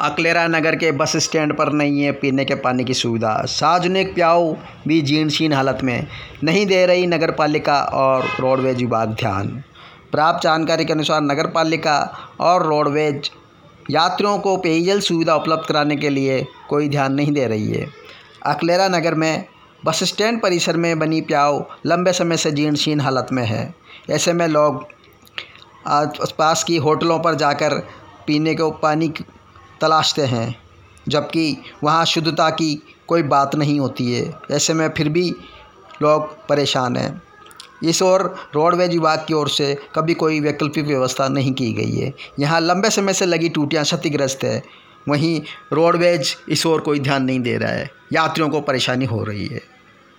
अकलेरा नगर के bus stand पर नहीं है पीने के पानी की सुविधा। सार्वजनिक प्याऊ भी जीर्णशीर्ण हालत में नहीं दे रही नगर पालिका और रोडवेज़ विभाग ध्यान। प्राप्त जानकारी के अनुसार नगर पालिका और रोडवेज़ यात्रियों को पेयजल सुविधा उपलब्ध कराने के लिए कोई ध्यान नहीं दे रही है। अकलेरा नगर में बस स्टैंड परिसर में बनी प्याऊ लंबे समय से जीर्णशीर्ण हालत में है। ऐसे में लोग आसपास की होटलों पर जाकर पीने को पानी तलाशते हैं, जबकि वहाँ शुद्धता की कोई बात नहीं होती है। ऐसे में फिर भी लोग परेशान हैं। इस ओर रोडवेज़ विभाग की ओर से कभी कोई वैकल्पिक व्यवस्था नहीं की गई है। यहाँ लंबे समय से लगी टूटियाँ क्षतिग्रस्त है। वहीं रोडवेज़ इस ओर कोई ध्यान नहीं दे रहा है। यात्रियों को परेशानी हो रही है।